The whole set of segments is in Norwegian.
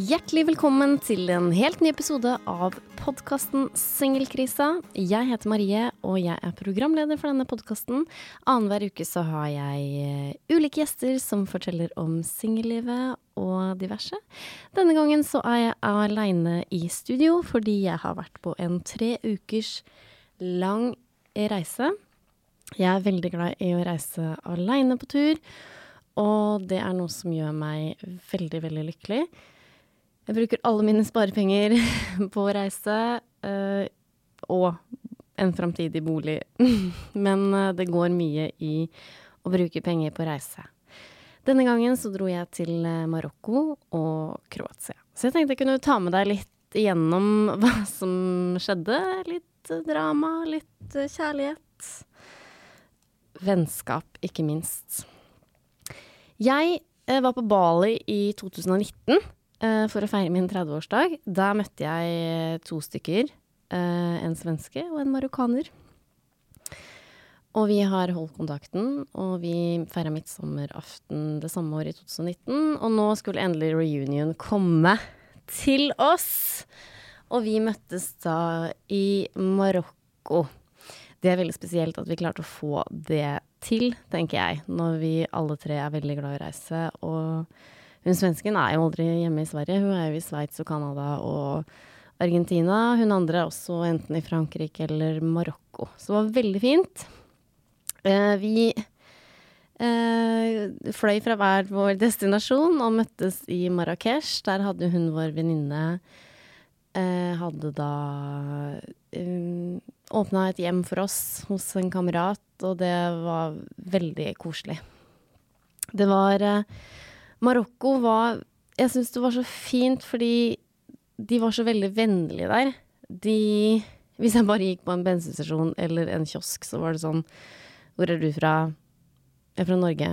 Hjertelig velkommen til en helt ny episode av podkasten Singelkrisa. Jeg heter Marie, og jeg er programleder for denne podkasten. Annenhver uke så har jeg eh, ulike gjester som forteller om singellivet og diverse. Denne gangen så er jeg aleine i studio fordi jeg har vært på en tre ukers lang reise. Jeg er veldig glad i å reise aleine på tur, og det er noe som gjør meg veldig, veldig lykkelig. Jeg bruker alle mine sparepenger på å reise, eh, og en framtidig bolig. Men eh, det går mye i å bruke penger på reise. Denne gangen så dro jeg til eh, Marokko og Kroatia. Så jeg tenkte jeg kunne ta med deg litt igjennom hva som skjedde. Litt drama, litt kjærlighet. Vennskap, ikke minst. Jeg var på Bali i 2019 eh, for å feire min 30-årsdag. Da møtte jeg to stykker. eh, en svenske og en marokkaner. Og vi har holdt kontakten, og vi feira midtsommeraften det samme året i 2019. Og nå skulle endelig reunion komme til oss. Og vi møttes da i Marokko. Det er veldig spesielt at vi klarte å få det til, tenker jeg, når vi alle tre er veldig glad i å reise. Og hun svensken er jo aldri hjemme i Sverige, hun er jo i Sveits og Canada og Argentina. Hun andre er også enten i Frankrike eller Marokko. Så det var veldig fint. Eh, vi eh, fløy fra hver vår destinasjon og møttes i Marrakech. Der hadde hun vår venninne eh, hadde da um, åpna et hjem for oss hos en kamerat, og det var veldig koselig. Det var eh, Marokko var Jeg syns det var så fint fordi de var så veldig vennlige der. De Hvis jeg bare gikk på en bensinstasjon eller en kiosk, så var det sånn Hvor er du fra? Jeg er fra Norge.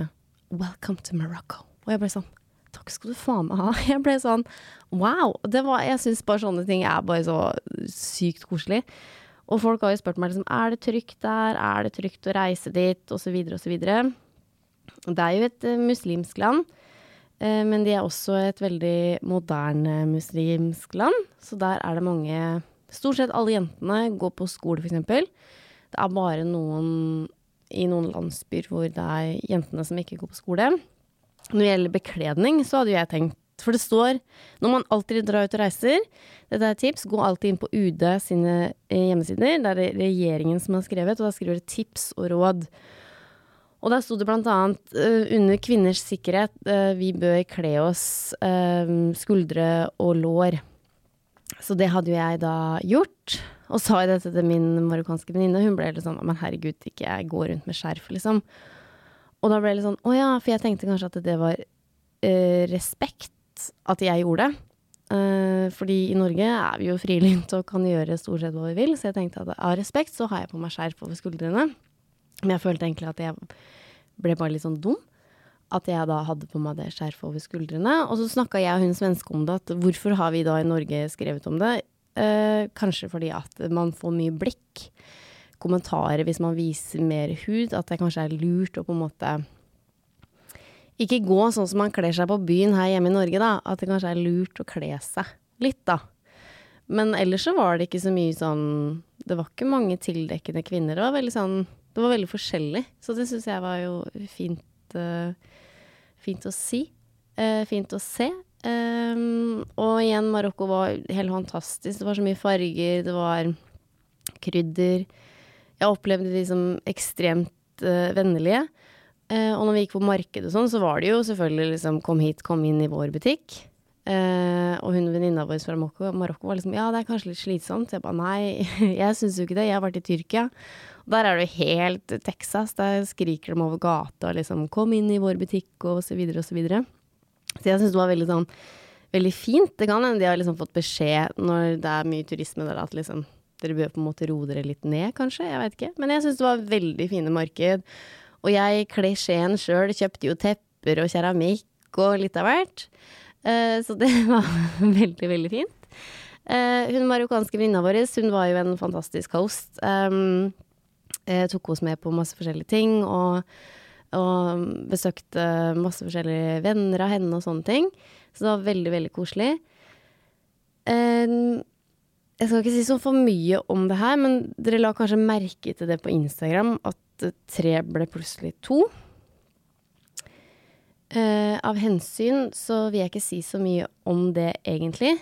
Welcome to Morocco. Og jeg ble sånn Takk skal du faen meg ha. Jeg ble sånn wow. Var, jeg syns bare sånne ting er bare så sykt koselig. Og folk har jo spurt meg liksom, er det trygt der, er det trygt å reise dit, osv., osv. Det er jo et uh, muslimsk land, men de er også et veldig moderne muslimsk land. Så der er det mange Stort sett alle jentene går på skole, eksempel. Det er bare noen i noen landsbyer hvor det er jentene som ikke går på skole. Når det gjelder bekledning, så hadde jeg tenkt For det står når man alltid drar ut og reiser, dette er et tips, gå alltid inn på UD sine eh, hjemmesider. Det er regjeringen som har skrevet, og da skriver det tips og råd. Og der sto det blant annet uh, under kvinners sikkerhet uh, vi bør kle oss uh, skuldre og lår. Så det hadde jo jeg da gjort. Og sa jeg dette til min marokkanske venninne, hun ble litt sånn men herregud, ikke jeg går rundt med skjerf, liksom. Og da ble det litt sånn å ja, for jeg tenkte kanskje at det var respekt at jeg gjorde det. Fordi i Norge er vi jo frilynte og kan gjøre stort sett hva vi vil, så jeg tenkte at av respekt så har jeg på meg skjerf over skuldrene. Men jeg følte egentlig at jeg ble bare litt sånn dum. At jeg da hadde på meg det skjerfet over skuldrene. Og så snakka jeg og hun svenske om det, at hvorfor har vi da i Norge skrevet om det? Eh, kanskje fordi at man får mye blikk, kommentarer hvis man viser mer hud, at det kanskje er lurt å på en måte ikke gå sånn som man kler seg på byen her hjemme i Norge, da. At det kanskje er lurt å kle seg litt, da. Men ellers så var det ikke så mye sånn Det var ikke mange tildekkende kvinner. Det var veldig sånn Det var veldig forskjellig. Så det syns jeg var jo fint uh, Fint å si. Uh, fint å se. Um, og igjen, Marokko var helt fantastisk. Det var så mye farger, det var krydder. Jeg opplevde de som ekstremt vennlige. Eh, og når vi gikk på markedet og sånn, så var det jo selvfølgelig liksom kom hit, kom inn i vår butikk. Uh, og hun venninna vår fra Marokko, Marokko var liksom ja, det er kanskje litt slitsomt. Jeg ba nei, jeg syns jo ikke det, jeg har vært i Tyrkia. Der er det jo helt Texas. Der skriker de over gata og liksom 'kom inn i vår butikk' og så videre og så videre. Så jeg syns det var veldig sånn veldig fint. Det kan hende de har liksom fått beskjed når det er mye turisme der at liksom dere bør på en måte roe dere litt ned, kanskje. Jeg vet ikke. Men jeg syns det var veldig fine marked. Og jeg, klisjeen sjøl, kjøpte jo tepper og keramikk og litt av hvert. Uh, så det var veldig, veldig fint. Uh, hun marokkanske venninna vår, hun var jo en fantastisk host. Um, jeg tok oss med på masse forskjellige ting, og, og, besøkte masse forskjellige venner av henne og sånne ting. Så det var veldig, veldig koselig. Uh, jeg skal ikke si så for mye om det her, men dere la kanskje merke til det på Instagram, at tre ble plutselig to. Uh, av hensyn så vil jeg ikke si så mye om det egentlig,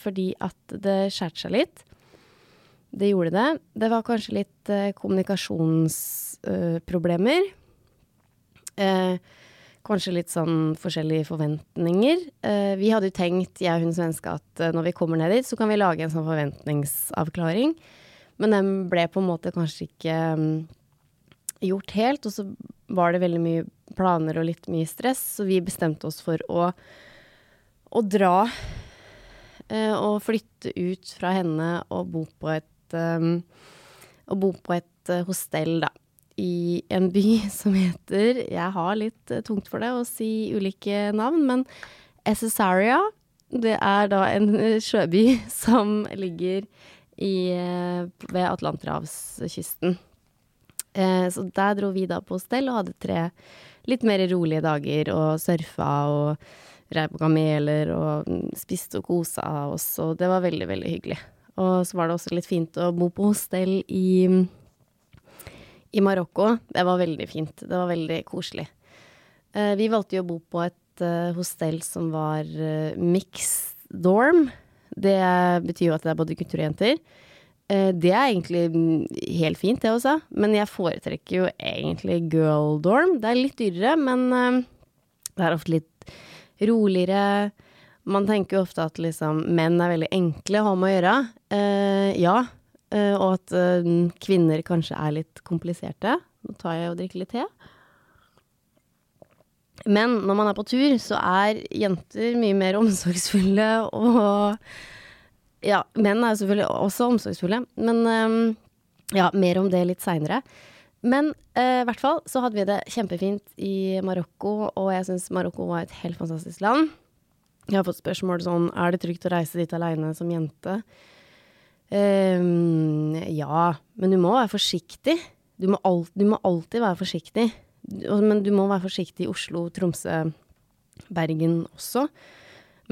fordi at det skjærte seg litt. Det gjorde det. Det var kanskje litt uh, kommunikasjonsproblemer. Uh, kanskje litt sånn forskjellige forventninger. Uh, vi hadde jo tenkt, jeg og hun svenske, at uh, når vi kommer ned dit, så kan vi lage en sånn forventningsavklaring. Men den ble på en måte kanskje ikke um, gjort helt, og så var det veldig mye planer og litt mye stress, så vi bestemte oss for å, å dra uh, og flytte ut fra henne og bo på et um, Å bo på et hostell, da i en by som heter Jeg har litt uh, tungt for det å si ulike navn, men Essasaria. Det er da en sjøby som ligger i, ved Atlanterhavskysten. så der dro vi da på stell og hadde tre litt mer rolige dager og surfa og rei på kameler og mm, spiste og kosa oss, og det var veldig, veldig hyggelig. Og så var det også litt fint å bo på hostell i i Marokko. Det var veldig fint. Det var veldig koselig. Uh, vi valgte jo å bo på et uh, hostell som var uh, mixed dorm. Det betyr jo at det er både gutter og jenter. det er egentlig helt fint, det også, men jeg foretrekker jo egentlig girl dorm. Det er litt dyrere, men det er ofte litt roligere. Man tenker jo ofte at liksom menn er veldig enkle å ha med å gjøre. ja, Uh, og at uh, kvinner kanskje er litt kompliserte. Nå tar jeg og drikker litt te. Men når man er på tur, så er jenter mye mer omsorgsfulle, og Ja, menn er selvfølgelig også omsorgsfulle, men um, ja, mer om det litt seinere. Men uh, i hvert fall så hadde vi det kjempefint i Marokko, og jeg syns Marokko var et helt fantastisk land. Jeg har fått spørsmål sånn er det trygt å reise dit aleine som jente. Um, ja, men du må være forsiktig. Du må, alt, du må alltid være forsiktig. Men du må være forsiktig i Oslo, Tromsø, Bergen også.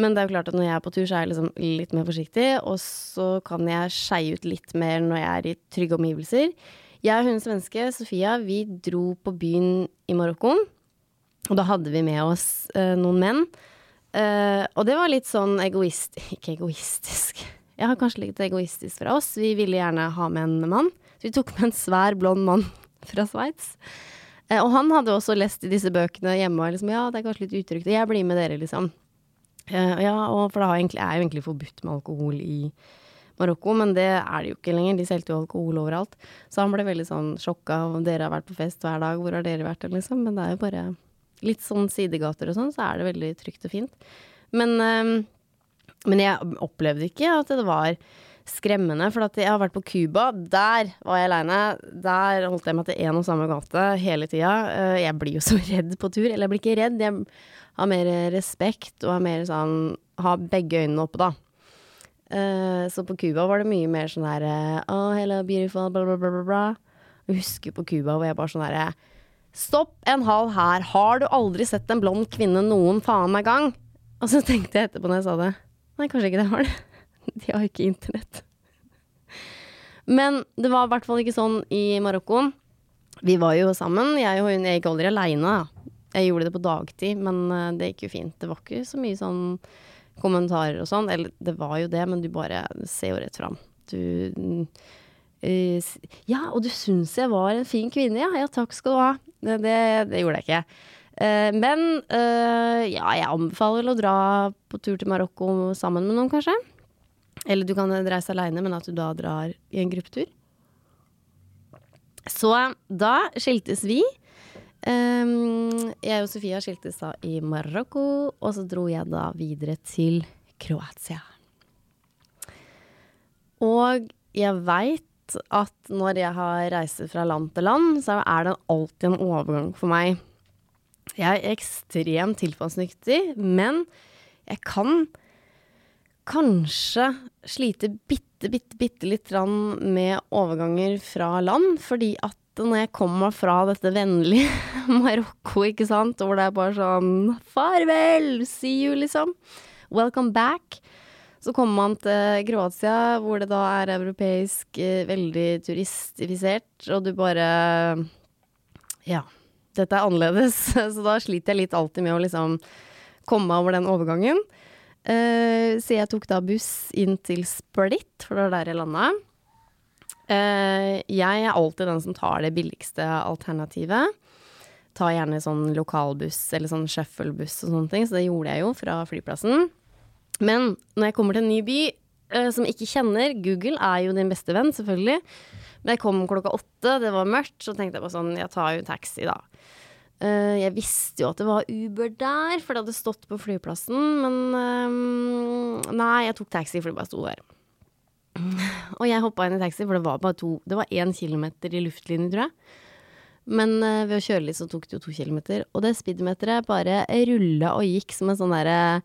Men det er jo klart at når jeg er på tur, så er jeg liksom litt mer forsiktig. Og så kan jeg skeie ut litt mer når jeg er i trygge omgivelser. Jeg og hun svenske, Sofia, vi dro på byen i Marokko. Og da hadde vi med oss eh, noen menn. Uh, og det var litt sånn egoist... Ikke egoistisk. Jeg har kanskje litt egoistisk fra oss. Vi ville gjerne ha med en mann. Så vi tok med en svær, blond mann fra Sveits. Uh, og han hadde også lest i disse bøkene hjemme og liksom ja, det er kanskje litt utrygt. Jeg blir med dere, liksom. Uh, ja, for det egentlig, er jo egentlig forbudt med alkohol i Marokko, men det er det jo ikke lenger. De solgte jo alkohol overalt. Så han ble veldig sånn sjokka, dere har vært på fest hver dag, hvor har dere vært, liksom? Men det er jo bare litt sånn sidegater og sånn, så er det veldig trygt og fint. Men eh, men jeg opplevde ikke at det var skremmende, for jeg har vært på Cuba. Der var jeg aleine. Der holdt jeg meg til én og samme gate hele tida. Eh, jeg blir jo så redd på tur. Eller jeg blir ikke redd, jeg har mer respekt og har mer sånn Har begge øynene oppe, da. Eh, så på Cuba var det mye mer sånn her Oh, hello, beautiful, bla, bla, bla, bla. Jeg husker på Cuba hvor jeg bare sånn herre Stopp en hal her. Har du aldri sett en blond kvinne noen faen meg gang? Og så tenkte jeg etterpå når jeg sa det Nei, kanskje ikke det har det. De har jo ikke internett. Men det var i hvert fall ikke sånn i Marokko. Vi var jo sammen. Jeg og hun jeg gikk aldri aleine. Jeg gjorde det på dagtid, men eh, det gikk jo fint. Det var ikke så mye sånn kommentarer og sånn. Eller det var jo det, men du bare ser jo rett fram. Du Ja, og du syns jeg var en fin kvinne, ja. Ja, takk skal du ha. Det, det, gjorde jeg ikke. Uh, men uh, ja, jeg anbefaler å dra på tur til Marokko sammen med noen, kanskje. Eller du kan reise aleine, men at du da drar i en gruppetur. Så da skiltes vi. Um, jeg og Sofia skiltes da i Marokko, og så dro jeg da videre til Kroatia. Og jeg veit at når jeg har reiser fra land til land, så er det alltid en overgang for meg. Jeg er ekstremt tilpasningsdyktig, men jeg kan kanskje slite bitte, bitte, bitte litt med overganger fra land, fordi at når jeg kommer fra dette vennlige Marokko, ikke sant, hvor det er bare sånn Farvel! See you, liksom. Welcome back. Så kommer man til Kroatia, hvor det da er europeisk, eh, veldig turistifisert, og du bare Ja. Dette er annerledes. Så da sliter jeg litt alltid med å liksom komme over den overgangen. Uh, så jeg tok da buss inn til Split, for det var der jeg landa. Uh, jeg er alltid den som tar det billigste alternativet. Tar gjerne sånn lokalbuss eller sånn shufflebuss og sånne ting, så det gjorde jeg jo fra flyplassen. Men når jeg kommer til en ny by uh, som jeg ikke kjenner Google er jo din beste venn, selvfølgelig. Men jeg kom klokka åtte, det var mørkt, så tenkte jeg på sånn Jeg tar jo taxi, da. Uh, jeg visste jo at det var Uber der, for det hadde stått på flyplassen. Men uh, nei, jeg tok taxi for det bare sto der. Og jeg hoppa inn i taxi, for det var bare to Det var én kilometer i luftlinje, tror jeg. Men uh, ved å kjøre litt så tok det jo to kilometer. Og det speedometeret bare rulla og gikk som en sånn derre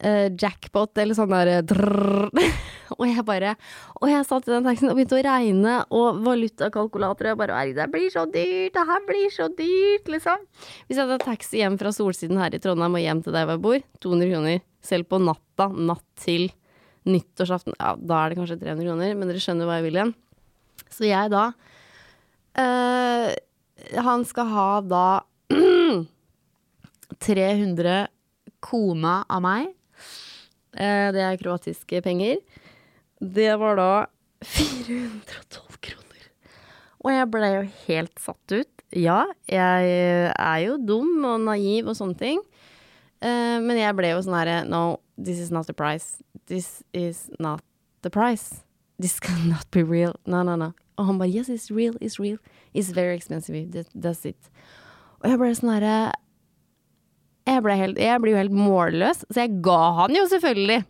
uh, jackpot eller sånn der Og jeg bare Og jeg satt i den taxien og begynte å regne, og valutakalkulator, og jeg bare Det blir så dyrt! Det her blir så dyrt! Liksom. Hvis jeg hadde taxi hjem fra solsiden her i Trondheim og hjem til der jeg bor, 200 kroner. Selv på natta, natt til nyttårsaften, ja, da er det kanskje 300 kroner, men dere skjønner hva jeg vil igjen. Så jeg da uh, Han skal ha da 300 kona av meg Eh, det er kroatiske penger. Det var da 412 kroner. Og jeg ble jo helt satt ut. Ja, jeg er jo dum og naiv og sånne ting. Uh, men jeg ble jo sånn herre No, this is not the price. This is not the price. This cannot be real. No, no, no. Og han bare Yes, it's real. It's real. It's very expensive. That's it. Og jeg ble sånn herre jeg, helt, jeg blir jo helt målløs, så jeg ga han jo selvfølgelig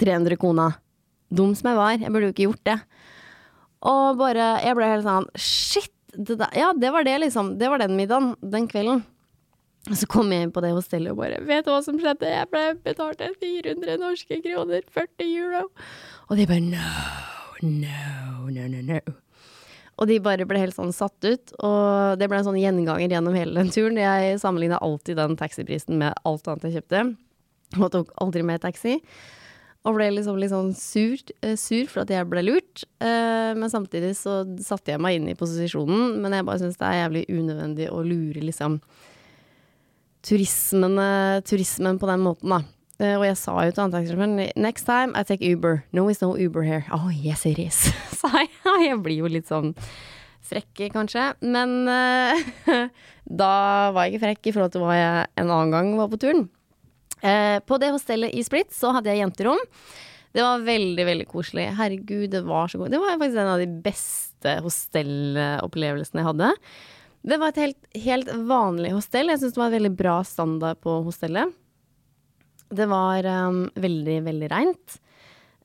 300 kona. Dum som jeg var. Jeg burde jo ikke gjort det. Og bare Jeg ble helt sånn Shit! Det der, ja, det var det, liksom. Det var den middagen den kvelden. Og så kom jeg inn på det hostellet og bare Vet du hva som skjedde? Jeg ble betalt 400 norske kroner. 40 euro. Og de bare No, no, no, no, no. Og de bare ble helt sånn satt ut. Og det ble en sånn gjenganger gjennom hele den turen. Jeg sammenligna alltid den taxiprisen med alt annet jeg kjøpte. Og tok aldri mer taxi. Og ble liksom litt sånn sur, uh, sur for at jeg ble lurt. Uh, men samtidig så satte jeg meg inn i posisjonen. Men jeg bare syns det er jævlig unødvendig å lure liksom turismen på den måten, da. Uh, og jeg sa jo til antakssjåføren Next time I take Uber. No is no Uber here. Oh yes it is, sa jeg. Jeg blir jo litt sånn frekk, kanskje. Men uh, da var jeg ikke frekk i forhold til hva jeg en annen gang var på turen. Uh, på det hostellet i Split så hadde jeg jenterom. Det var veldig, veldig koselig. Herregud, det var så god Det var faktisk en av de beste hostellopplevelsene jeg hadde. Det var et helt, helt vanlig hostell. Jeg syns det var veldig bra standard på hostellet. Det var um, veldig, veldig reint.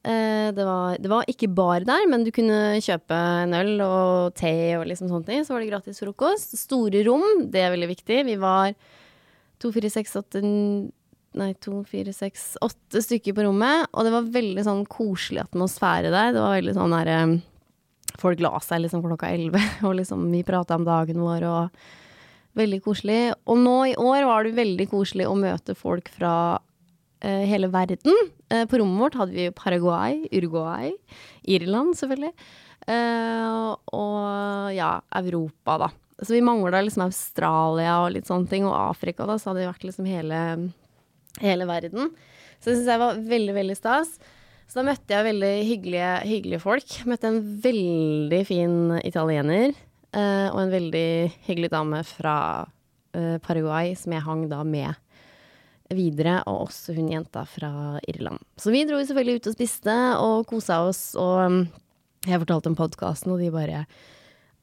Uh, det, var, det, var, ikke bar der, men du kunne kjøpe en øl og te og liksom ting. Så var det gratis frokost. Store rom, det er veldig viktig. Vi var to, fire, seks, åtte Nei, to, fire, seks, åtte stykker på rommet. Og det var veldig sånn koselig atmosfære der. Det var veldig sånn derre um, Folk la seg liksom klokka elleve, og liksom vi prata om dagen vår og Veldig koselig. Og nå i år var det veldig koselig å møte folk fra hele verden. Uh, på rommet vårt hadde vi Paraguay, Uruguay, Irland selvfølgelig. Uh, og ja, Europa, da. Så vi mangla liksom Australia og litt sånne ting. Og Afrika, da, så hadde det vært liksom hele, hele verden. Så det syns jeg var veldig, veldig stas. Så da møtte jeg veldig hyggelige, hyggelige folk. Møtte en veldig fin italiener. Og en veldig hyggelig dame fra Paraguay som jeg hang da med videre, og også hun jenta fra Irland. Så vi dro selvfølgelig ut og spiste og kosa oss, og um, jeg fortalte om podkasten, og de bare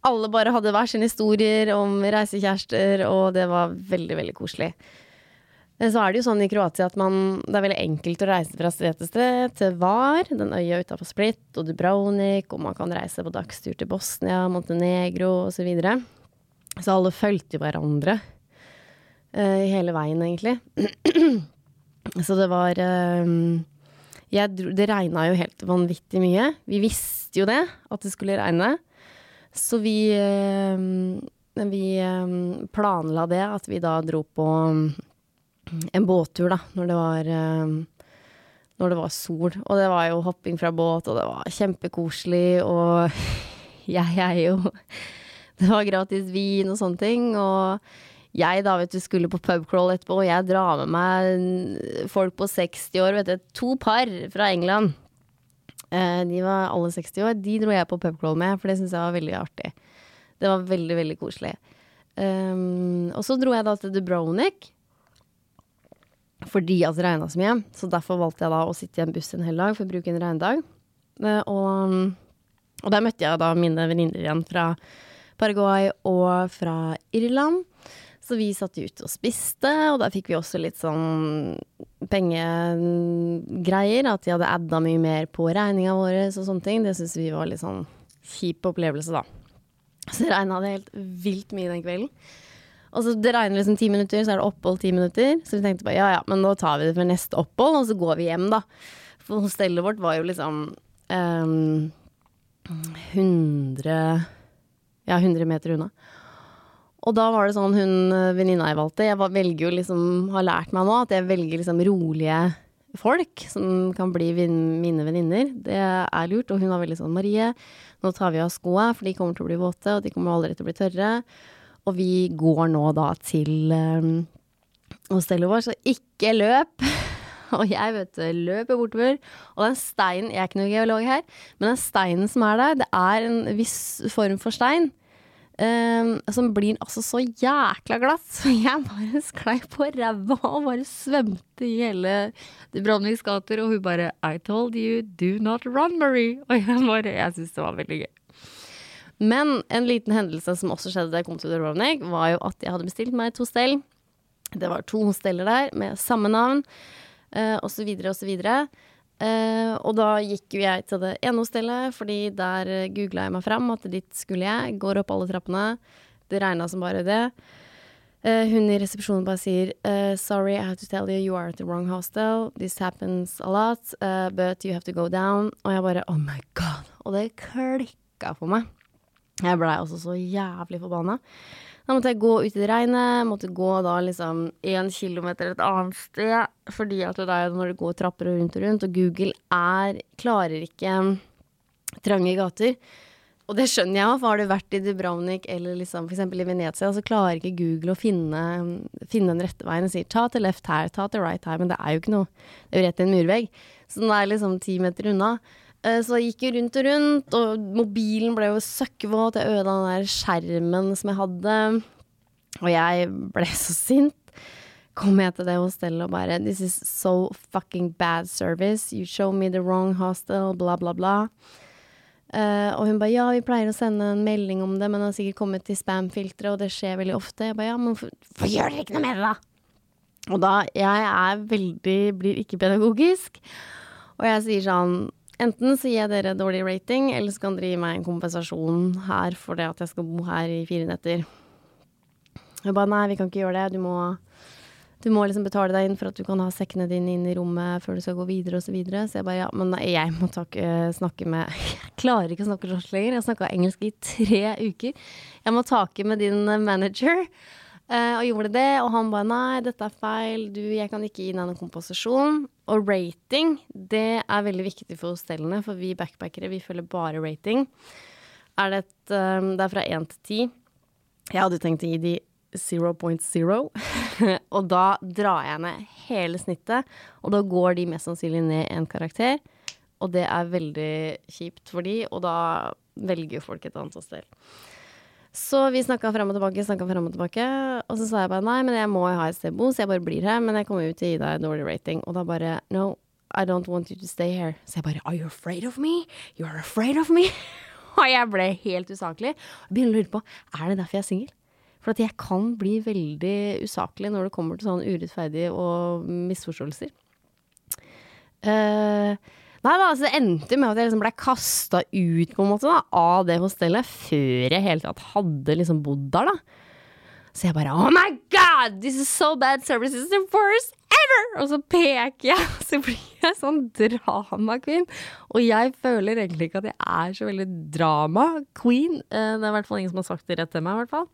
alle bare hadde hver sine historier om reisekjærester, og det var veldig, veldig koselig. Så er det jo sånn i Kroatia at man, det er veldig enkelt å reise fra sted til sted, til Var, den øya utafor Split, og Dubrovnik, og man kan reise på dagstur til Bosnia, Montenegro osv. Så, videre. så alle fulgte jo hverandre hele veien, egentlig. så det var uh, dro, Det regna jo helt vanvittig mye. Vi visste jo det, at det skulle regne. Så vi, uh, vi planla det, at vi da dro på en båttur, da, når det var når det var sol. Og det var jo hopping fra båt, og det var kjempekoselig, og jeg er jo Det var gratis vin og sånne ting, og jeg da, vet du, skulle på pubcrawl etterpå, og jeg drar med meg folk på 60 år, vet du, to par fra England. Uh, de var alle 60 år. De dro jeg på pubcrawl med, for det syntes jeg var veldig artig. Det var veldig, veldig koselig. Um, og så dro jeg da til Dubrovnik fordi at det regna så mye. Så derfor valgte jeg da å sitte i en buss en hel dag for å bruke en regndag. Eh, og, og der møtte jeg da mine venninner igjen fra Paraguay og fra Irland. Så vi satt jo ute og spiste, og der fikk vi også litt sånn pengegreier. At de hadde adda mye mer på regninga vår og sånne ting. Det syntes vi var litt sånn kjip opplevelse, da. Så regna det helt vilt mye den kvelden. Og så Det regner liksom ti minutter, så er det opphold ti minutter. Så vi tenkte bare ja ja, men da tar vi det for neste opphold, og så går vi hjem, da. For hostellet vårt var jo liksom um, 100 Ja, 100 meter unna. Og da var det sånn hun eh, venninna jeg valgte Jeg velger jo liksom, har lært meg nå at jeg velger liksom rolige folk som kan bli mine venninner. Det er lurt. Og hun var veldig sånn Marie, nå tar vi av skoa, for de kommer til å bli våte, og de kommer aldri til å bli tørre. Og vi går nå da til um, hostellet vårt, så ikke løp. Og jeg vet du, løper bortover. Og den steinen Jeg er ikke noen geolog her, men den steinen som er der, det er en viss form for stein. Um, som blir altså så jækla glatt. Så jeg bare sklei på ræva og bare svømte i hele Dubrovniks gater. Og hun bare I told you, do not run, Marie. Og jeg bare Jeg syns det var veldig gøy. Men en liten hendelse som også skjedde da jeg kom til Dubrovnik, var jo at jeg hadde bestilt meg et hostell. Det var to hosteller der med samme navn, uh, og så videre og så. Uh, og da gikk jo jeg til det ene hostellet, fordi der uh, googla jeg meg fram at dit skulle jeg. Går opp alle trappene. Det regna som bare det. Uh, hun i resepsjonen bare sier uh, Sorry, I have to tell you, you are at the wrong hostel. This happens a lot, but you have to go down. Og jeg bare Oh my god. Og det klikka for meg. Jeg blei også så jævlig forbanna. Da måtte jeg gå ut i det regnet, måtte gå da liksom én kilometer et annet sted, fordi at det er når det går trapper rundt og rundt, og Google er klarer ikke trange gater. Og det skjønner jeg for har du vært i Dubrovnik eller liksom f.eks. i Venezia, så klarer ikke Google å finne, finne den rette veien og sier ta til left her, ta til right her, men det er jo ikke noe. Det er jo rett i en murvegg. Så den er liksom ti meter unna. Eh, så jeg gikk jo rundt og rundt, og mobilen ble jo søkkvåt. Jeg ødela den der skjermen som jeg hadde. Og jeg ble så sint. Kom jeg til det hostellet og bare This is so fucking bad service. You show me the wrong hostel, bla, bla, bla. Uh, og hun bare ja, vi pleier å sende en melding om det, men det har sikkert kommet til spam-filteret, og det skjer veldig ofte. Jeg bare ja, men hvorfor gjør dere ikke noe med det, da? Og da Jeg er veldig Blir ikke pedagogisk. Og jeg sier sånn Enten så gir jeg dere dårlig rating, eller så kan dere gi meg en kompensasjon her for det at jeg skal bo her i fire netter. Jeg ba nei, vi kan ikke gjøre det. Du må, du må liksom betale deg inn for at du kan ha sekkene dine inn i rommet før du skal gå videre, og så videre. Så jeg bare ja, men nei, jeg må takke, snakke med Jeg klarer ikke å snakke norsk lenger. Jeg har snakka engelsk i tre uker. Jeg må take med din manager. Uh, og gjorde det, og han bare nei, dette er feil, du, jeg kan ikke gi deg noen komposisjon. Og rating, det er veldig viktig for hostellene, for vi backpackere, vi følger bare rating. Er det, et, um, det er fra én til ti. Jeg hadde tenkt å gi de 0.0, og da drar jeg ned hele snittet, og da går de mest sannsynlig ned en karakter. Og det er veldig kjipt for de, og da velger folk et annet hostell. Så vi snakka fram og tilbake, snakka fram og tilbake. Og så sa jeg bare nei, men jeg må ha et sted å bo, så jeg bare blir her. Men jeg kommer jo til å gi deg dårlig rating. Og da bare no, I don't want you to stay here. Så jeg bare are you afraid of me? You are afraid of me? Og jeg ble helt usaklig. Og begynner å lure på er det derfor jeg er singel. For at jeg kan bli veldig usaklig når det kommer til sånn urettferdige og misforståelser. Uh, nei, da, altså, det endte med at jeg liksom ble kasta ut på en måte da, av det hostellet før jeg helt tatt hadde liksom bodd der. da. Så jeg bare Oh my God! This is so bad service. This is the worst ever! Og så peker jeg, så blir jeg sånn drama-queen. Og jeg føler egentlig ikke at jeg er så veldig drama-queen. Eh, det er i hvert fall ingen som har sagt det rett til meg, hvert fall.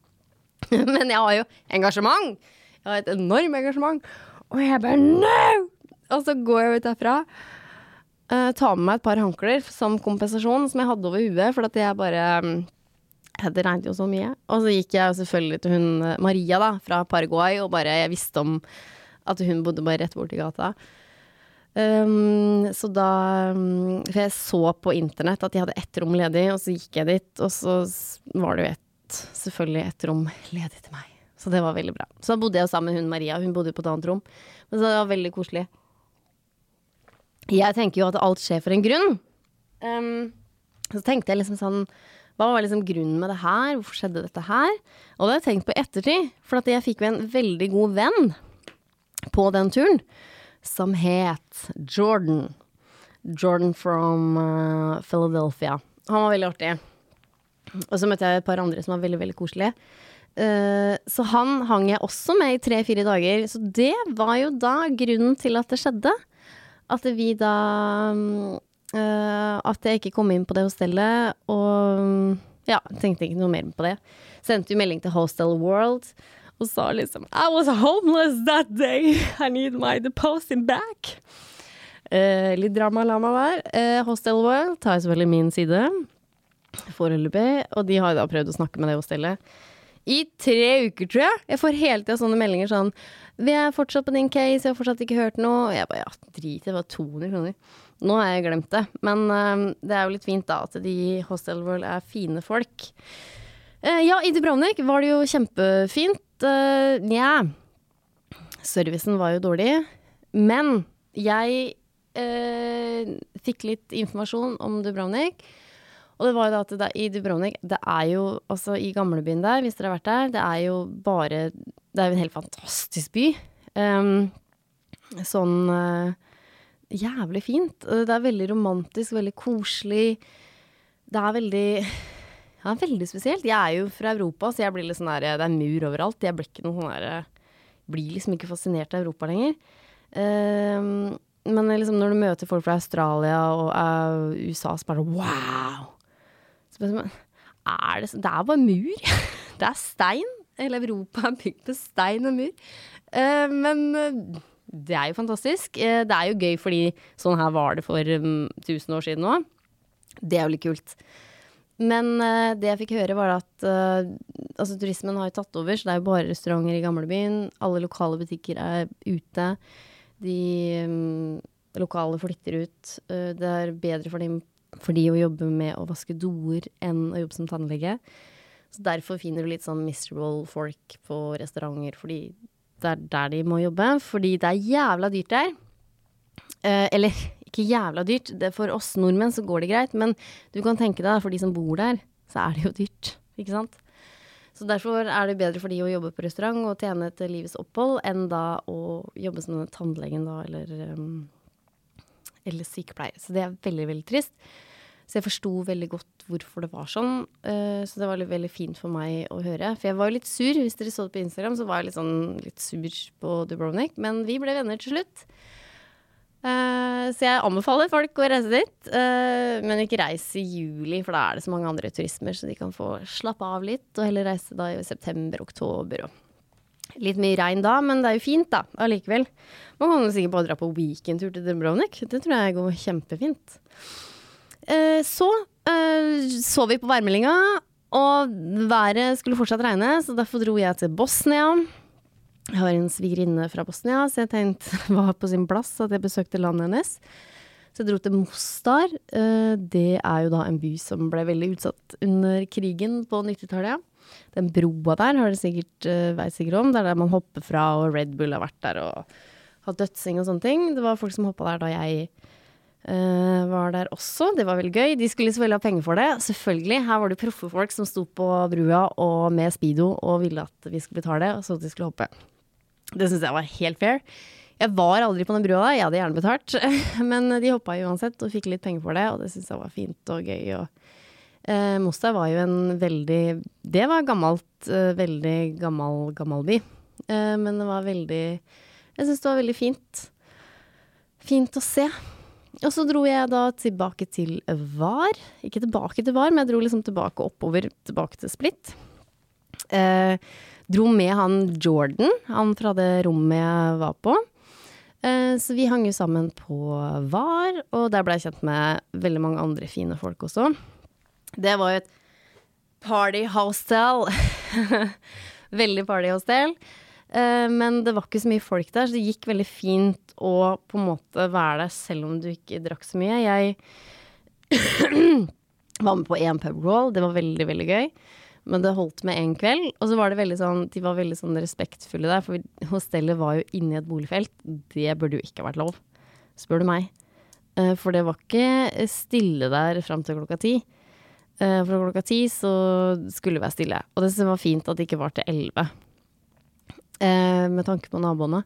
Men jeg har jo engasjement. Jeg har et enormt engasjement. Og jeg bare no! Og så går jeg ut derfra. Uh, ta med meg et par håndklær som kompensasjon, som jeg hadde over huet, for at jeg bare um, det regnet jo så mye. Og så gikk jeg selvfølgelig til hun eh, Maria da, fra Paraguay, og bare jeg visste om at hun bodde bare rett borti gata. Um, så da um, For jeg så på internett at de hadde ett rom ledig, og så gikk jeg dit, og så var det jo et, selvfølgelig ett rom ledig til meg. Så det var veldig bra. Så da bodde jeg sammen med hun Maria, hun bodde på et annet rom. Men så det var veldig koselig. Jeg tenker jo at alt skjer for en grunn. Um, så tenkte jeg liksom sånn hva var liksom grunnen med det her? Hvorfor skjedde dette her? Og det har jeg tenkt på i ettertid, for jeg fikk jo en veldig god venn på den turen som het Jordan. Jordan from uh, Philadelphia. Han var veldig artig. Og så møtte jeg et par andre som var veldig, veldig koselige. Uh, så han hang jeg også med i tre-fire dager. Så det var jo da grunnen til at det skjedde. At vi da um, Uh, at jeg ikke kom inn på det hostellet, og ja, tenkte ikke noe mer på det. Sendte jo melding til Hostel World og sa liksom I was homeless that day. I need my deposit back. Uh, litt drama-lama der. Uh, Hostel World tar selvfølgelig min side foreløpig, og de har da prøvd å snakke med det hostellet i tre uker, tror jeg. Jeg får hele tida sånne meldinger sånn Vi er fortsatt på din case, jeg har fortsatt ikke hørt noe. Og jeg bare ja, drit i det, var 200 kroner. Nå har jeg glemt det, men uh, det er jo litt fint da at de i Hostel World er fine folk. Uh, ja, i Dubrovnik var det jo kjempefint. Uh, Nja, servicen var jo dårlig. Men jeg uh, fikk litt informasjon om Dubrovnik. Og det var jo da at det, i Dubrovnik Det er jo altså i gamlebyen der, hvis dere har vært der, det er jo bare Det er jo en helt fantastisk by. Um, sånn jævlig fint. Det er veldig romantisk, veldig koselig. Det er veldig Ja, veldig spesielt. Jeg er jo fra Europa, så jeg blir litt sånn der Det er mur overalt. Jeg blir ikke noen sånn der Blir liksom ikke fascinert av Europa lenger. Um, men liksom når du møter folk fra Australia og uh, USA, så bare wow! Så men, er det, det er bare mur. det er stein. Hele Europa er bygd på stein og mur. Uh, men uh, det er jo fantastisk. Eh, det er jo gøy fordi sånn her var det for um, 1000 år siden nå. Det er jo litt kult. Men det jeg fikk høre, var at altså, turismen har jo tatt over, så det er jo bare restauranter i gamlebyen. Alle lokale butikker er ute. De um, lokale flytter ut. Det er bedre for, dem, for de å jobbe med å vaske doer enn å jobbe som tannlege. Så derfor finner du litt sånn miserable folk på restauranter, fordi det er der de må jobbe, fordi det er jævla dyrt der. Eh, eller ikke jævla dyrt, for oss nordmenn så går det greit, men du kan tenke deg for de som bor der, så er det jo dyrt, ikke sant. Så derfor er det bedre for de å jobbe på restaurant og tjene til livets opphold, enn da å jobbe som denne tannlegen da, eller, um, eller sykepleier. Så det er veldig, veldig trist. Så jeg forsto veldig godt hvorfor det var sånn. Uh, så det var veldig fint for meg å høre. For jeg var jo litt sur. Hvis dere så det på Instagram, så var jeg litt, sånn, litt sur på Dubrovnik. Men vi ble venner til slutt. Uh, så jeg anbefaler folk å reise dit. Uh, men ikke reis i juli, for da er det så mange andre turismer, så de kan få slappe av litt. Og heller reise da i september-oktober. Litt mye regn da, men det er jo fint da, allikevel. Man kan jo sikkert bare dra på weekendtur til Dubrovnik. Det tror jeg går kjempefint. Eh, så eh, så vi på værmeldinga, og været skulle fortsatt regne, så derfor dro jeg til Bosnia. Jeg har en svigerinne fra Bosnia, så jeg tenkte det var på sin plass at jeg besøkte landet hennes. Så jeg dro til Mostar. Eh, det er jo da en by som ble veldig utsatt under krigen på 90-tallet. Den broa der har dere sikkert vært sikkert om. Det er der man hopper fra, og Red Bull har vært der og hatt dødsing og sånne ting. Det var folk som hoppa der da jeg var der også. Det var veldig gøy. De skulle selvfølgelig ha penger for det. Selvfølgelig. Her var det proffe folk som sto på brua og med speedo og ville at vi skulle betale, og så at de skulle hoppe. Det syns jeg var helt fair. Jeg var aldri på den brua jeg hadde gjerne betalt. Men de hoppa uansett og fikk litt penger for det, og det syns jeg var fint og gøy. Og, eh, Mostar var jo en veldig Det var gammelt, eh, veldig gammel, gammel by. Eh, men det var veldig Jeg syns det var veldig fint. Fint å se. Og så dro jeg da tilbake til Var. Ikke tilbake til Var, men jeg dro liksom tilbake oppover, tilbake til Split. Eh, dro med han Jordan, han fra det rommet jeg var på. Eh, så vi hang jo sammen på Var, og der ble jeg kjent med veldig mange andre fine folk også. Det var jo et party hostel. veldig partyhostel. Eh, men det var ikke så mye folk der, så det gikk veldig fint å på en måte være der selv om du ikke drakk så mye. Jeg var med på én pubcrawl, det var veldig, veldig gøy. Men det holdt med én kveld. Og så var det veldig sånn, de var veldig sånn respektfulle der, for hostellet var jo inni et boligfelt. Det burde jo ikke vært lov, spør du meg. Eh, for det var ikke stille der fram til klokka ti. Eh, fra klokka ti så skulle det være stille. Og det var fint at det ikke var til elleve. Eh, med tanke på naboene.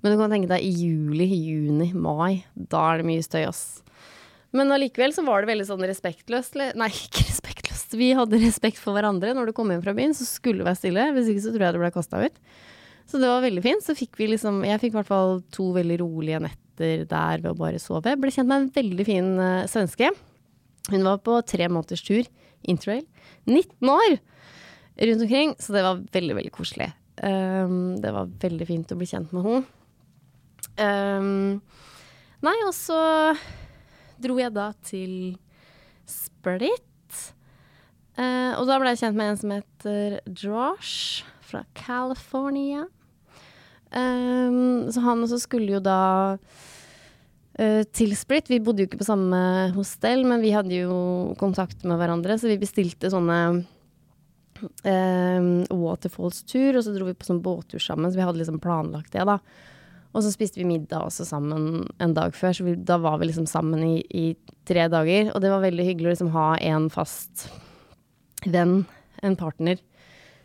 Men du kan tenke deg i juli, juni, mai. Da er det mye støy, ass. Men allikevel så var det veldig sånn respektløst. Nei, ikke respektløst. Vi hadde respekt for hverandre. Når du kom hjem fra byen, så skulle det være stille. Hvis ikke så tror jeg det ble kasta ut. Så det var veldig fint. Så fikk vi liksom Jeg fikk i hvert fall to veldig rolige netter der ved å bare sove. Ble kjent med en veldig fin uh, svenske. Hun var på tre måneders tur, interrail. 19 år! Rundt omkring. Så det var veldig, veldig koselig. Um, det var veldig fint å bli kjent med henne. Um, nei, og så dro jeg da til Split. Uh, og da ble jeg kjent med en som heter Josh fra California. Um, så han også skulle jo da uh, til Split. Vi bodde jo ikke på samme hostell, men vi hadde jo kontakt med hverandre, så vi bestilte sånne um, Waterfalls-tur, og så dro vi på sånn båttur sammen, så vi hadde liksom planlagt det, da. Og så spiste vi middag også sammen en dag før, så vi, da var vi liksom sammen i, i, tre dager. Og det var veldig hyggelig å liksom ha en fast venn, en partner,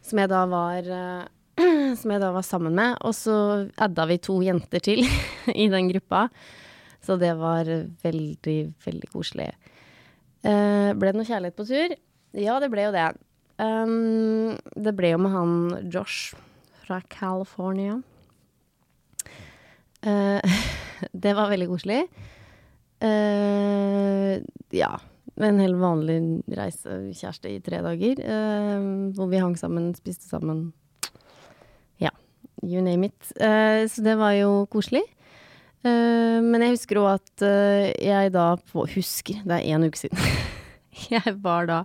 som jeg da var uh, Som jeg da var sammen med. Og så adda vi to jenter til i den gruppa. Så det var veldig, veldig koselig. Uh, ble det noe kjærlighet på tur? Ja, det ble jo det. Um, det ble jo med han Josh fra California. Uh, det var veldig koselig. Uh, ja. En helt vanlig reisekjæreste i tre dager. Uh, hvor vi hang sammen, spiste sammen. Ja, you name it. så det var jo koselig. men jeg husker òg at jeg da på, Husker, det er én uke siden. jeg var da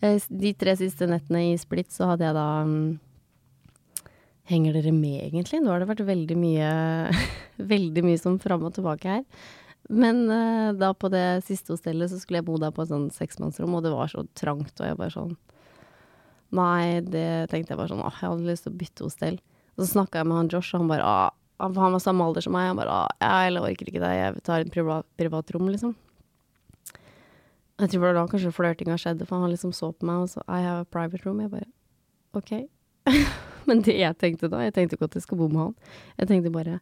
De tre siste nettene i Split så hadde jeg da um, Henger dere med, egentlig? Nå har det vært veldig mye, veldig mye som fram og tilbake her. Men uh, da på det siste hostellet så skulle jeg bo der på et sånn seksmannsrom, og det var så trangt, og jeg bare sånn Nei, det tenkte jeg bare sånn Åh, jeg hadde lyst til å bytte hostell. Så snakka jeg med han Josh, og han bare Åh, Han var samme alder som meg. Han bare jeg orker ikke det, jeg tar et privat, rom liksom. Jeg tror det var da kanskje flørtinga skjedde, for han liksom så på meg og så I have a private room. Jeg bare OK. Men det jeg tenkte da, jeg tenkte ikke at jeg skal bo med han. Jeg tenkte bare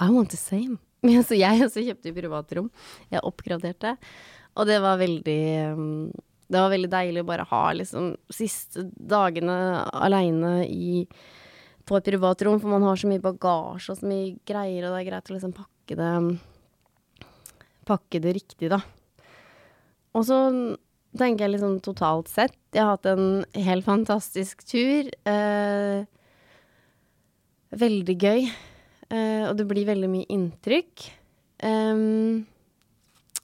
I want the same. Så jeg også kjøpte privatrom. Jeg oppgraderte. Og det var veldig Det var veldig deilig å bare ha liksom siste dagene aleine i på et privatrom, for man har så mye bagasje og så mye greier, og det er greit å liksom pakke det Pakke det riktig, da. Og så tenker jeg liksom totalt sett. Jeg har hatt en helt fantastisk tur. Eh, veldig gøy. Eh, og det blir veldig mye inntrykk. Eh,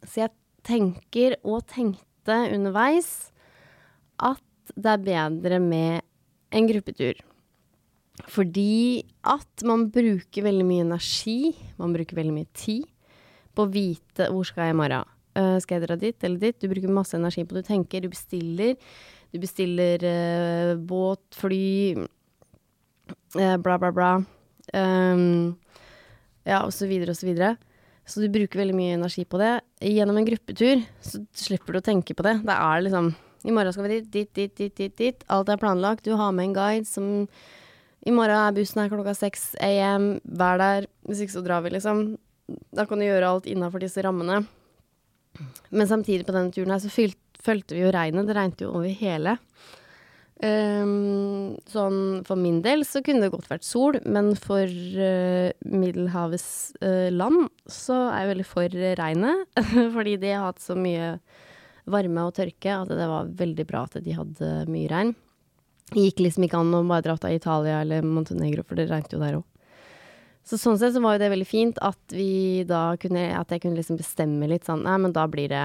så jeg tenker, og tenkte underveis, at det er bedre med en gruppetur. Fordi at man bruker veldig mye energi, man bruker veldig mye tid, på å vite hvor skal jeg i morgen. Uh, skal jeg dra dit eller dit? Du bruker masse energi på det. Du tenker, du bestiller. Du bestiller uh, båt, fly, uh, bla, bla, bla. Um, ja, og så videre og så videre. Så du bruker veldig mye energi på det. gjennom en gruppetur, så slipper du å tenke på det. Det er liksom I morgen skal vi dit, dit, dit, dit, dit, dit. Alt er planlagt. Du har med en guide som I morgen er bussen her klokka 6 am. Vær der. Hvis ikke så drar vi, liksom. Da kan du gjøre alt innafor disse rammene. Men samtidig på denne turen her så fylt, følte vi jo regnet. Det regnet jo over hele. Um, sånn for min del så kunne det godt vært sol, men for uh, Middelhavets uh, land så er jeg veldig for regnet. fordi de har hatt så mye varme og tørke at det var veldig bra at de hadde mye regn. Det gikk liksom ikke an å bare dra til Italia eller Montenegro, for det regnet jo der òg. Så sånn sett så var jo det veldig fint at vi da kunne At jeg kunne liksom bestemme litt sånn Nei, men da blir det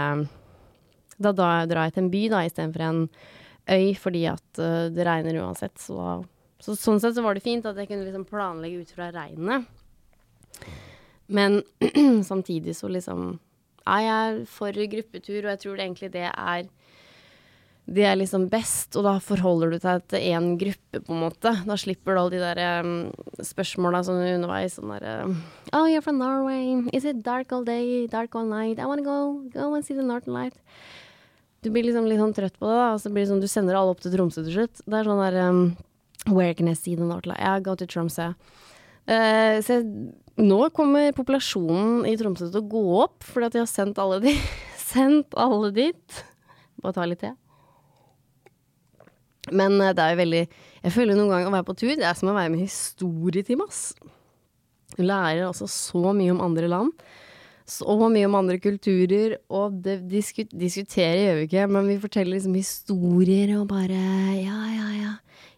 Da, da drar jeg til en by, da, istedenfor en øy fordi at uh, det regner uansett. Så, så, sånn sett så var det fint at jeg kunne liksom planlegge ut fra regnet. Men samtidig så liksom er jeg for gruppetur, og jeg tror det egentlig det er det er liksom best, og da forholder du deg til én gruppe, på en måte. Da slipper du alle de der um, spørsmåla sånn underveis. Sånn derre um, Oh, you're from Norway. Is it dark all day? Dark all night? I wanna go. Go and see the Northern Light. Du blir liksom litt sånn trøtt på det, da. Og så blir det sånn, du sender alle opp til Tromsø til slutt. Det er sånn der um, Where can I see the Northern Light? Yeah, go to Tromsø. Uh, så nå kommer populasjonen i Tromsø til å gå opp, fordi at de har sendt alle, de, sendt alle dit. Bare ta litt til. Men uh, det er jo veldig Jeg føler noen ganger å være på tur, det er som å være med i historietime. Du lærer altså så mye om andre land så mye om andre kulturer, og det disku, diskuterer gjør vi ikke, men vi forteller liksom historier og bare ja, ja, ja.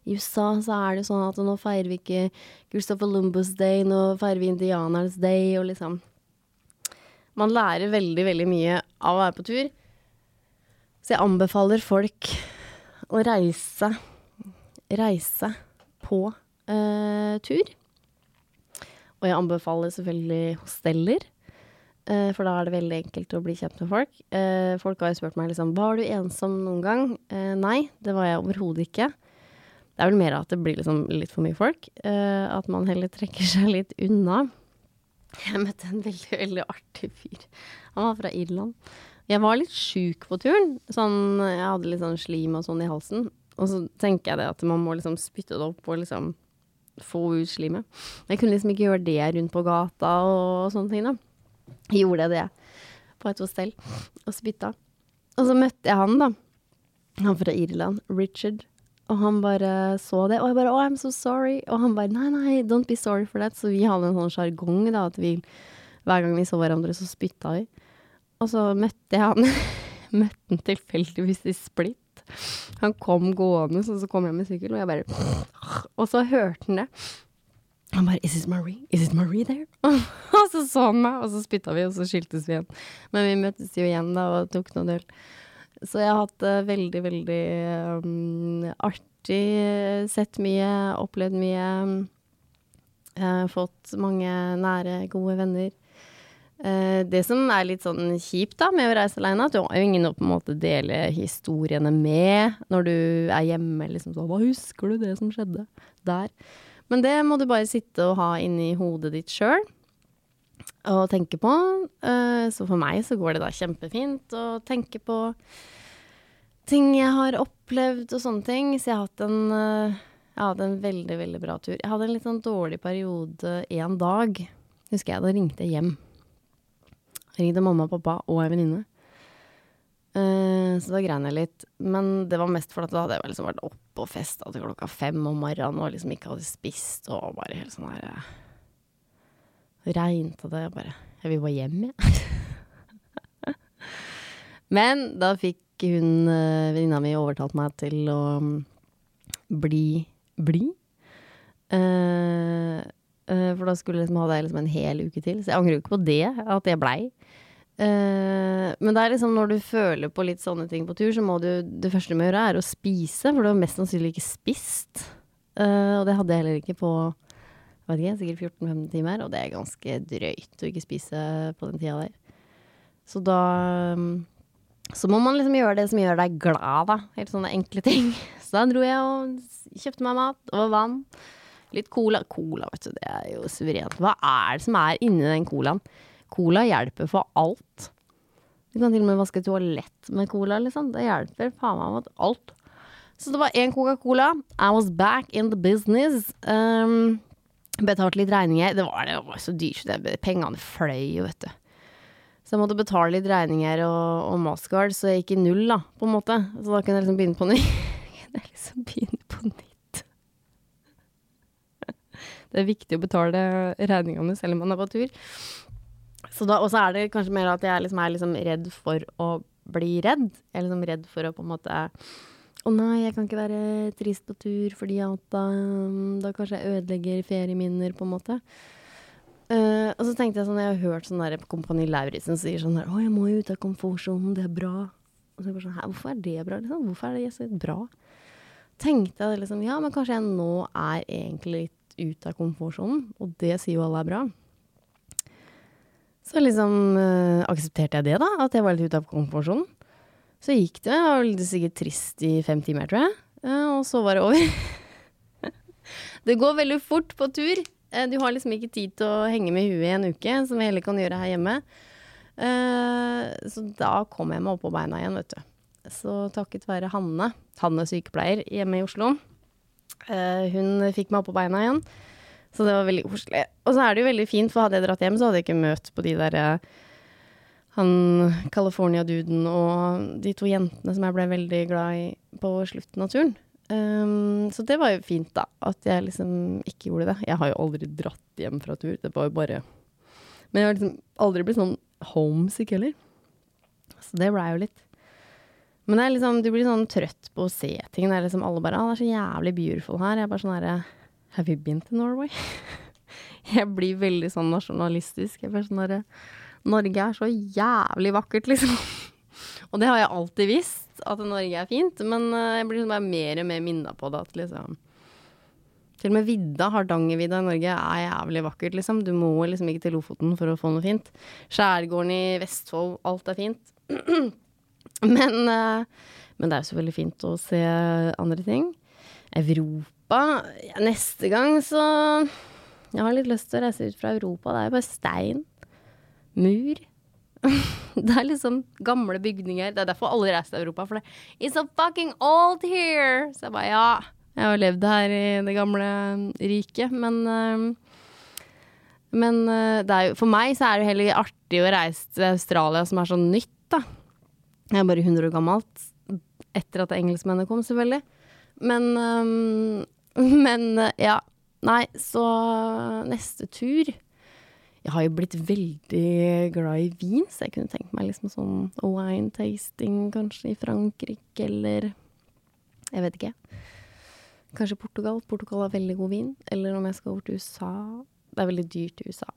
I USA så er det sånn at nå feirer vi ikke Christopher Lumbus Day, nå feirer vi Indianernes Day, og liksom Man lærer veldig, veldig mye av å være på tur. Så jeg anbefaler folk å reise reise på eh, tur. Og jeg anbefaler selvfølgelig hosteller. eh, for da er det veldig enkelt å bli kjent med folk. Eh, folk har jo spurt meg liksom Var du ensom noen gang? Uh, nei, det var jeg overhodet ikke. Det er vel mer at det blir liksom litt for mye folk. at man heller trekker seg litt unna. Jeg møtte en veldig, veldig artig fyr. Han var fra Irland. Jeg var litt sjuk på turen. Sånn, jeg hadde litt sånn slim og sånn i halsen. Og så tenker jeg det at man må liksom spytte det opp og liksom få ut slimet. Jeg kunne liksom ikke gjøre det rundt på gata og sånne ting, da gjorde jeg det på et hostell og spytta. Og så møtte jeg han, da. Han fra Irland. Richard. Og han bare så det, og jeg bare 'Oh, I'm so sorry'. Og han bare 'Nei, nei, don't be sorry for that'. Så vi hadde en sånn sjargong, da, at vi hver gang vi så hverandre, så spytta vi. Og så møtte jeg han Møtte han tilfeldigvis i Split. Han kom gående, så, så kom jeg med sykkel, og jeg bare Og så hørte han det. Han bare 'Is it Marie? Is it Marie there?' og så så han meg, og så spytta vi, og så skiltes vi igjen. Men vi møttes jo igjen da og tok noen øl. Så jeg har hatt det veldig, veldig um, artig. Sett mye, opplevd mye. Jeg fått mange nære, gode venner. Uh, det som er litt sånn kjipt da med å reise alene, at du har jo ingen å på en måte dele historiene med når du er hjemme. Liksom sånn 'Hva husker du det som skjedde der?' Men det må du bare sitte og ha inni hodet ditt sjøl og tenke på. Eh, så for meg så går det da kjempefint å tenke på ting jeg har opplevd og sånne ting. Så jeg har hatt en, eh, har en veldig, veldig bra tur. Jeg hadde en litt sånn dårlig periode en dag. Husker jeg, da ringte jeg hjem. Ringte mamma og pappa og ei venninne. Uh, så da grein jeg litt. Men det var mest fordi da hadde jeg liksom vært oppe og festa til klokka fem om morgenen og liksom ikke hadde spist og bare helt sånn her uh, Regnet det. Jeg bare Jeg vil bare hjem, jeg. Ja. Men da fikk hun uh, venninna mi overtalt meg til å um, bli blid. For da skulle liksom ha det liksom en hel uke til. Så jeg angrer jo ikke på det, at jeg blei. Uh, men det er liksom når du føler på litt sånne ting på tur, så må du Det første du må gjøre, er å spise, for du har mest sannsynlig ikke spist. Uh, og det hadde jeg heller ikke på vet ikke, sikkert 14-15 timer, og det er ganske drøyt å ikke spise på den tida der. Så da um, Så må man liksom gjøre det som gjør deg glad, da. Helt sånne enkle ting. Så da dro jeg og kjøpte meg mat og vann. Litt cola. Cola, vet du, det er jo suverent. Hva er det som er inni den colaen? Cola hjelper for alt. Du kan til og med vaske toalett med cola, liksom. Det hjelper faen meg mot alt. Så det var én Coca-Cola. I was back in the business. Um, betalte litt regninger. Det var, det var så dyrt, det, pengene fløy jo, vet du. Så jeg måtte betale litt regninger og, og Mastercard, så jeg gikk i null, da, på en måte. Så da kunne jeg liksom begynne på nytt. jeg liksom begynne på nytt. Det er viktig å betale regningene selv om man er på tur. Så da, og så er det kanskje mer at jeg liksom er liksom redd for å bli redd. Jeg er liksom redd for å på en måte Å nei, jeg kan ikke være trist på tur fordi at da, da kanskje jeg ødelegger ferieminner, på en måte. Uh, og så tenkte jeg sånn, jeg har hørt sånn der Kompani Lauritzen sier sånn her Å, jeg må jo ut av komfortsonen, det er bra. Og så bare sånn, Hvorfor er det bra? Liksom? Hvorfor er det så bra? Tenkte jeg liksom, ja, men kanskje jeg nå er egentlig litt ut av komfortsonen, og det sier jo alle er bra. Så liksom øh, aksepterte jeg det, da, at jeg var litt ute av komfortsonen. Så gikk det, jeg var sikkert trist i fem timer, tror jeg, uh, og så var det over. det går veldig fort på tur. Uh, du har liksom ikke tid til å henge med huet i en uke, som vi heller kan gjøre her hjemme. Uh, så da kom jeg meg opp på beina igjen, vet du. Så takket være Hanne, Hanne sykepleier hjemme i Oslo, hun fikk meg opp på beina igjen. Så det var veldig koselig. Og så er det jo veldig fint, for hadde jeg dratt hjem, så hadde jeg ikke møtt på de der eh, han California-duden og de to jentene som jeg ble veldig glad i på slutten av turen. Um, så det var jo fint, da. At jeg liksom ikke gjorde det. Jeg har jo aldri dratt hjem fra tur. Det var jo bare Men jeg har liksom aldri blitt sånn homesick heller. Så det blei jo litt. Men det er liksom, du blir sånn trøtt på å se ting. Det er liksom alle bare 'Å, det er så jævlig beautiful her'. Jeg er bare sånn herre Have you been to Norway? jeg blir veldig sånn nasjonalistisk. Jeg blir sånn derre Norge er så jævlig vakkert, liksom. og det har jeg alltid visst, at Norge er fint. Men uh, jeg blir sånn bare mer og mer minna på det. At liksom Til og med vidda, Hardangervidda i Norge, er jævlig vakkert, liksom. Du må liksom ikke til Lofoten for å få noe fint. Skjærgården i Vestfold, alt er fint. men, uh, men det er jo så veldig fint å se andre ting. Europa Europa ja, Neste gang så Jeg har litt lyst til å reise ut fra Europa. Det er jo bare stein. Mur. det er liksom gamle bygninger. Det er derfor alle reiser til Europa. For det It's so fucking old here! Så jeg bare ja. Jeg har levd her i det gamle riket, men uh, Men uh, jo, for meg så er det heller artig å reise til Australia som er så nytt, da. Jeg er bare 100 år gammelt. Etter at engelskmennene kom, selvfølgelig. Men um, Men eh, ja. Nei, så neste tur Jeg har jo blitt veldig glad i vin, så jeg kunne tenkt meg liksom sånn wine tasting kanskje i Frankrike, eller Jeg vet ikke. Kanskje Portugal. Portugal har veldig god vin. Eller om jeg skal over til USA. Det er veldig dyrt i USA.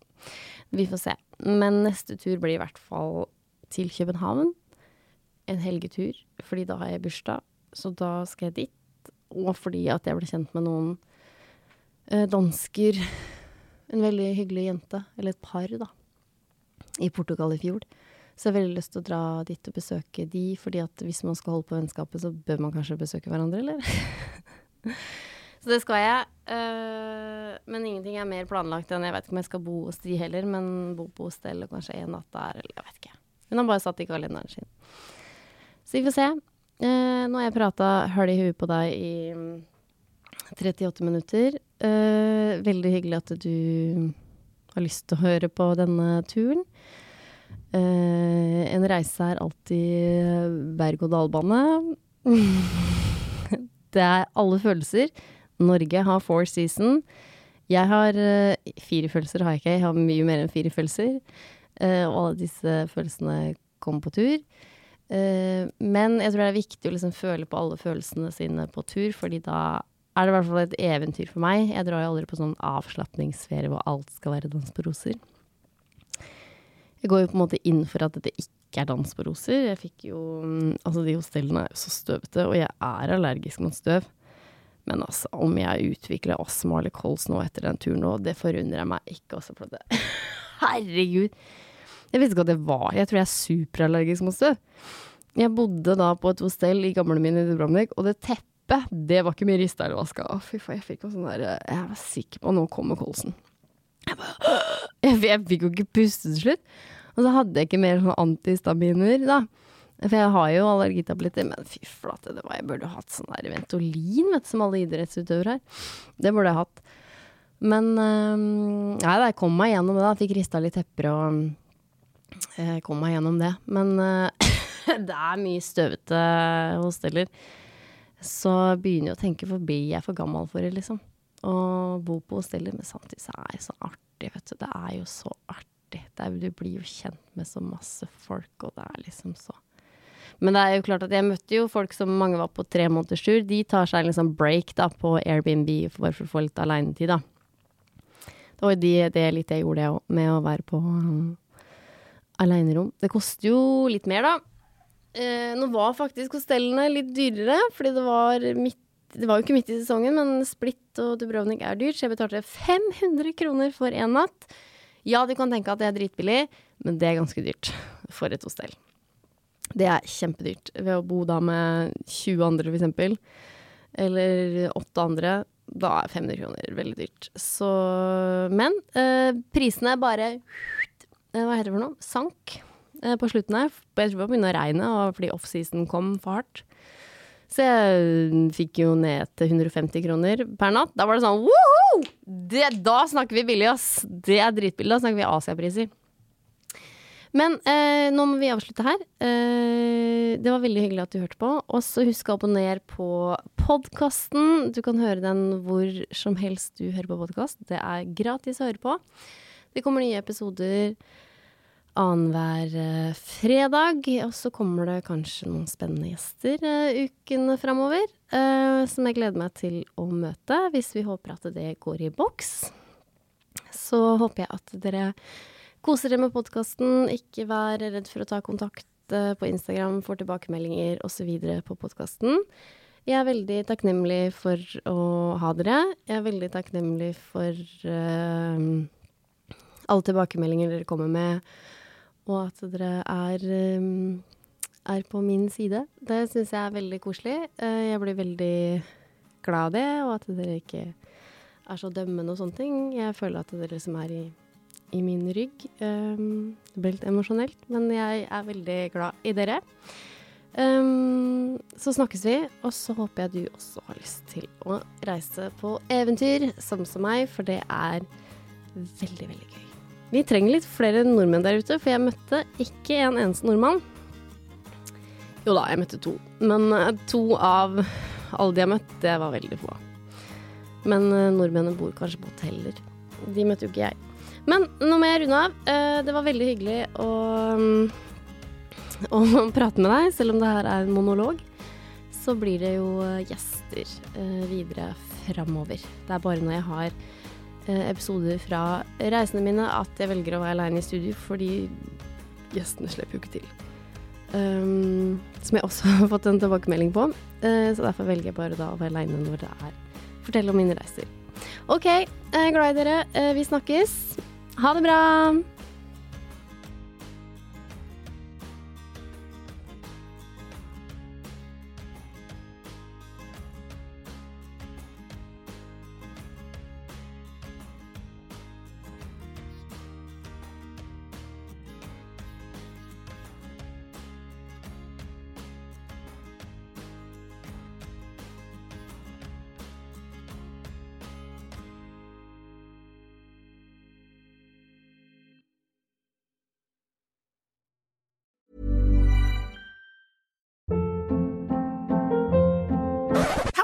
Vi får se. Men neste tur blir i hvert fall til København. En helgetur, fordi da har jeg bursdag. Så da skal jeg dit og fordi at jeg ble kjent med noen eh, dansker. En veldig hyggelig jente, eller et par, da, i Portugal i fjor. Så jeg har veldig lyst til å dra dit og besøke de, fordi at hvis man skal holde på vennskapet, så bør man kanskje besøke hverandre, eller? så det skal jeg. Uh, men ingenting er mer planlagt enn Jeg vet ikke om jeg skal bo hos de heller, men bo på hostell og kanskje en natt der, eller jeg vet ikke. Hun har bare satt i kalenderen sin. Så vi får se. Eh, nå har jeg prata høl i huet på deg i 38 mm, minutter. Eh, veldig hyggelig at du har lyst til å høre på denne turen. Eh, en reise er alltid berg-og-dal-bane. det er alle følelser. Norge har four season. Jeg har uh, fire følelser, har jeg ikke. Jeg har mye mer enn fire følelser. Uh, og alle disse følelsene kommer på tur. Uh, men jeg tror det er viktig å liksom føle på alle følelsene sine på tur, fordi da er det i hvert fall et eventyr for meg. Jeg drar jo aldri på sånn avslapningsferie hvor alt skal være dans på roser. Jeg går jo på en måte inn for at dette ikke er dans på roser. Jeg fikk jo mm, Altså, de hostellene er jo så støvete, og jeg er allergisk mot støv. Men altså, om jeg utvikler astma eller kols nå etter den turen nå, det forundrer jeg meg ikke også for det. Herregud. Jeg visste ikke at det var Jeg tror jeg er superallergisk mot støv. Jeg bodde da på et hostell i gamlebyen i Dubrovnik, og det teppet, det var ikke mye rista eller vaska. Fy faen, jeg fikk jo sånn der Jeg var sikker på at nå kommer kolsen. Jeg, bare, jeg, jeg fikk jo ikke puste til slutt. Og så hadde jeg ikke mer sånn antihistaminer, da. For jeg har jo allergitabletter, men fy flate, det var, jeg burde hatt sånn der Ventolin, vet du, som alle idrettsutøvere har. Det burde jeg hatt. Men øh, Nei, jeg kom meg gjennom det, da. Fikk rista litt tepper og jeg kom meg gjennom det. Men øh, det er mye støvete hosteller. Så begynner jeg å tenke for blir jeg for gammel for det, liksom. Å bo på hosteller. Men samtidig så er det så artig, vet du. Det er jo så artig. Er, du blir jo kjent med så masse folk, og det er liksom så men det er jo klart at jeg møtte jo folk som mange var på tre måneders tur. De tar seg en liksom break da, på Airbnb bare for å få litt alenetid, da. Det var jo de, det litt jeg gjorde, det med å være på alenerom. Det koster jo litt mer, da. Eh, nå var faktisk hostellene litt dyrere, fordi det var midt det var jo ikke midt i sesongen, men Split og Dubrovnik er dyrt, så jeg betalte 500 kroner for én natt. Ja, du kan tenke at det er dritbillig, men det er ganske dyrt for et hostell. Det er kjempedyrt. Ved å bo da med 20 andre, for eksempel, eller åtte andre, da er 500 kroner veldig dyrt. Så Men eh, prisene bare Hva heter det for noe? Sank eh, på slutten her. Jeg tror det begynte å regne, fordi offseason kom for hardt. Så jeg fikk jo ned til 150 kroner per natt. Da var det sånn! Det, da snakker vi billig, ass! Det er dritbillig. Da snakker vi Asia-priser. Men eh, nå må vi avslutte her. Eh, det var veldig hyggelig at du hørte på. Og så husk å abonnere på podkasten. Du kan høre den hvor som helst du hører på podkast. Det er gratis å høre på. Det kommer nye episoder annenhver eh, fredag. Og så kommer det kanskje noen spennende gjester uh, ukene framover. Uh, som jeg gleder meg til å møte, hvis vi håper at det går i boks. Så håper jeg at dere Koser dere med podkasten. Ikke vær redd for å ta kontakt uh, på Instagram får tilbakemeldinger osv. på podkasten. Jeg er veldig takknemlig for å ha dere. Jeg er veldig takknemlig for alle tilbakemeldinger dere kommer med, og at dere er, um, er på min side. Det syns jeg er veldig koselig. Uh, jeg blir veldig glad av det, og at dere ikke er så dømmende og sånne ting. Jeg føler at dere som er i i min rygg. Um, det ble litt emosjonelt, men jeg er veldig glad i dere. Um, så snakkes vi, og så håper jeg du også har lyst til å reise på eventyr, som som meg, for det er veldig, veldig gøy. Vi trenger litt flere nordmenn der ute, for jeg møtte ikke en eneste nordmann. Jo da, jeg møtte to, men eh, to av alle de jeg møtte, det var veldig få. Men uh, nordmennene bor kanskje på hoteller. De møtte jo ikke jeg. Men nå må jeg runde av. Uh, det var veldig hyggelig å, um, å, prate med deg, selv om det her er en monolog. Så blir det jo gjester videre framover. Det er bare når jeg har episoder fra reisene mine at jeg velger å være aleine i studio, fordi gjestene slipper jo ikke til. Um, som jeg også har fått en tilbakemelding på. så derfor velger jeg bare da å være aleine når det er fortelle om mine reiser. OK, jeg er glad i dere. vi snakkes. Ha det bra!